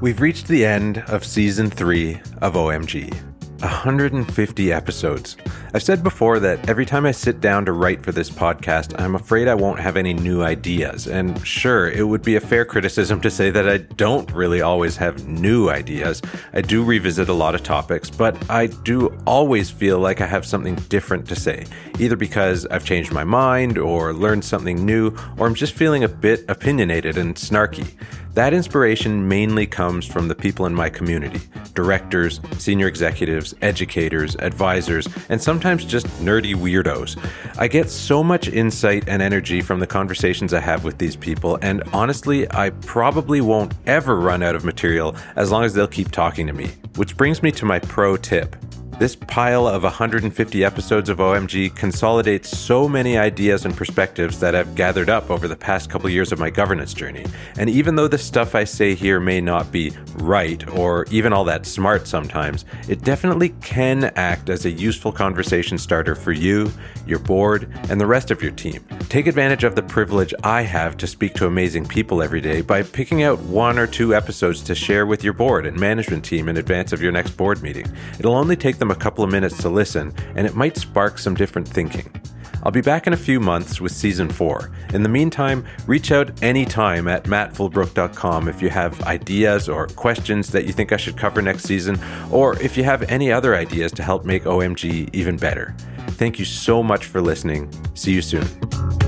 We've reached the end of season three of OMG. 150 episodes. I've said before that every time I sit down to write for this podcast, I'm afraid I won't have any new ideas. And sure, it would be a fair criticism to say that I don't really always have new ideas. I do revisit a lot of topics, but I do always feel like I have something different to say, either because I've changed my mind or learned something new, or I'm just feeling a bit opinionated and snarky. That inspiration mainly comes from the people in my community directors, senior executives, educators, advisors, and sometimes just nerdy weirdos. I get so much insight and energy from the conversations I have with these people, and honestly, I probably won't ever run out of material as long as they'll keep talking to me. Which brings me to my pro tip. This pile of 150 episodes of OMG consolidates so many ideas and perspectives that I've gathered up over the past couple years of my governance journey. And even though the stuff I say here may not be right or even all that smart sometimes, it definitely can act as a useful conversation starter for you, your board, and the rest of your team. Take advantage of the privilege I have to speak to amazing people every day by picking out one or two episodes to share with your board and management team in advance of your next board meeting. It'll only take them a couple of minutes to listen, and it might spark some different thinking. I'll be back in a few months with season four. In the meantime, reach out anytime at mattfullbrook.com if you have ideas or questions that you think I should cover next season, or if you have any other ideas to help make OMG even better. Thank you so much for listening. See you soon.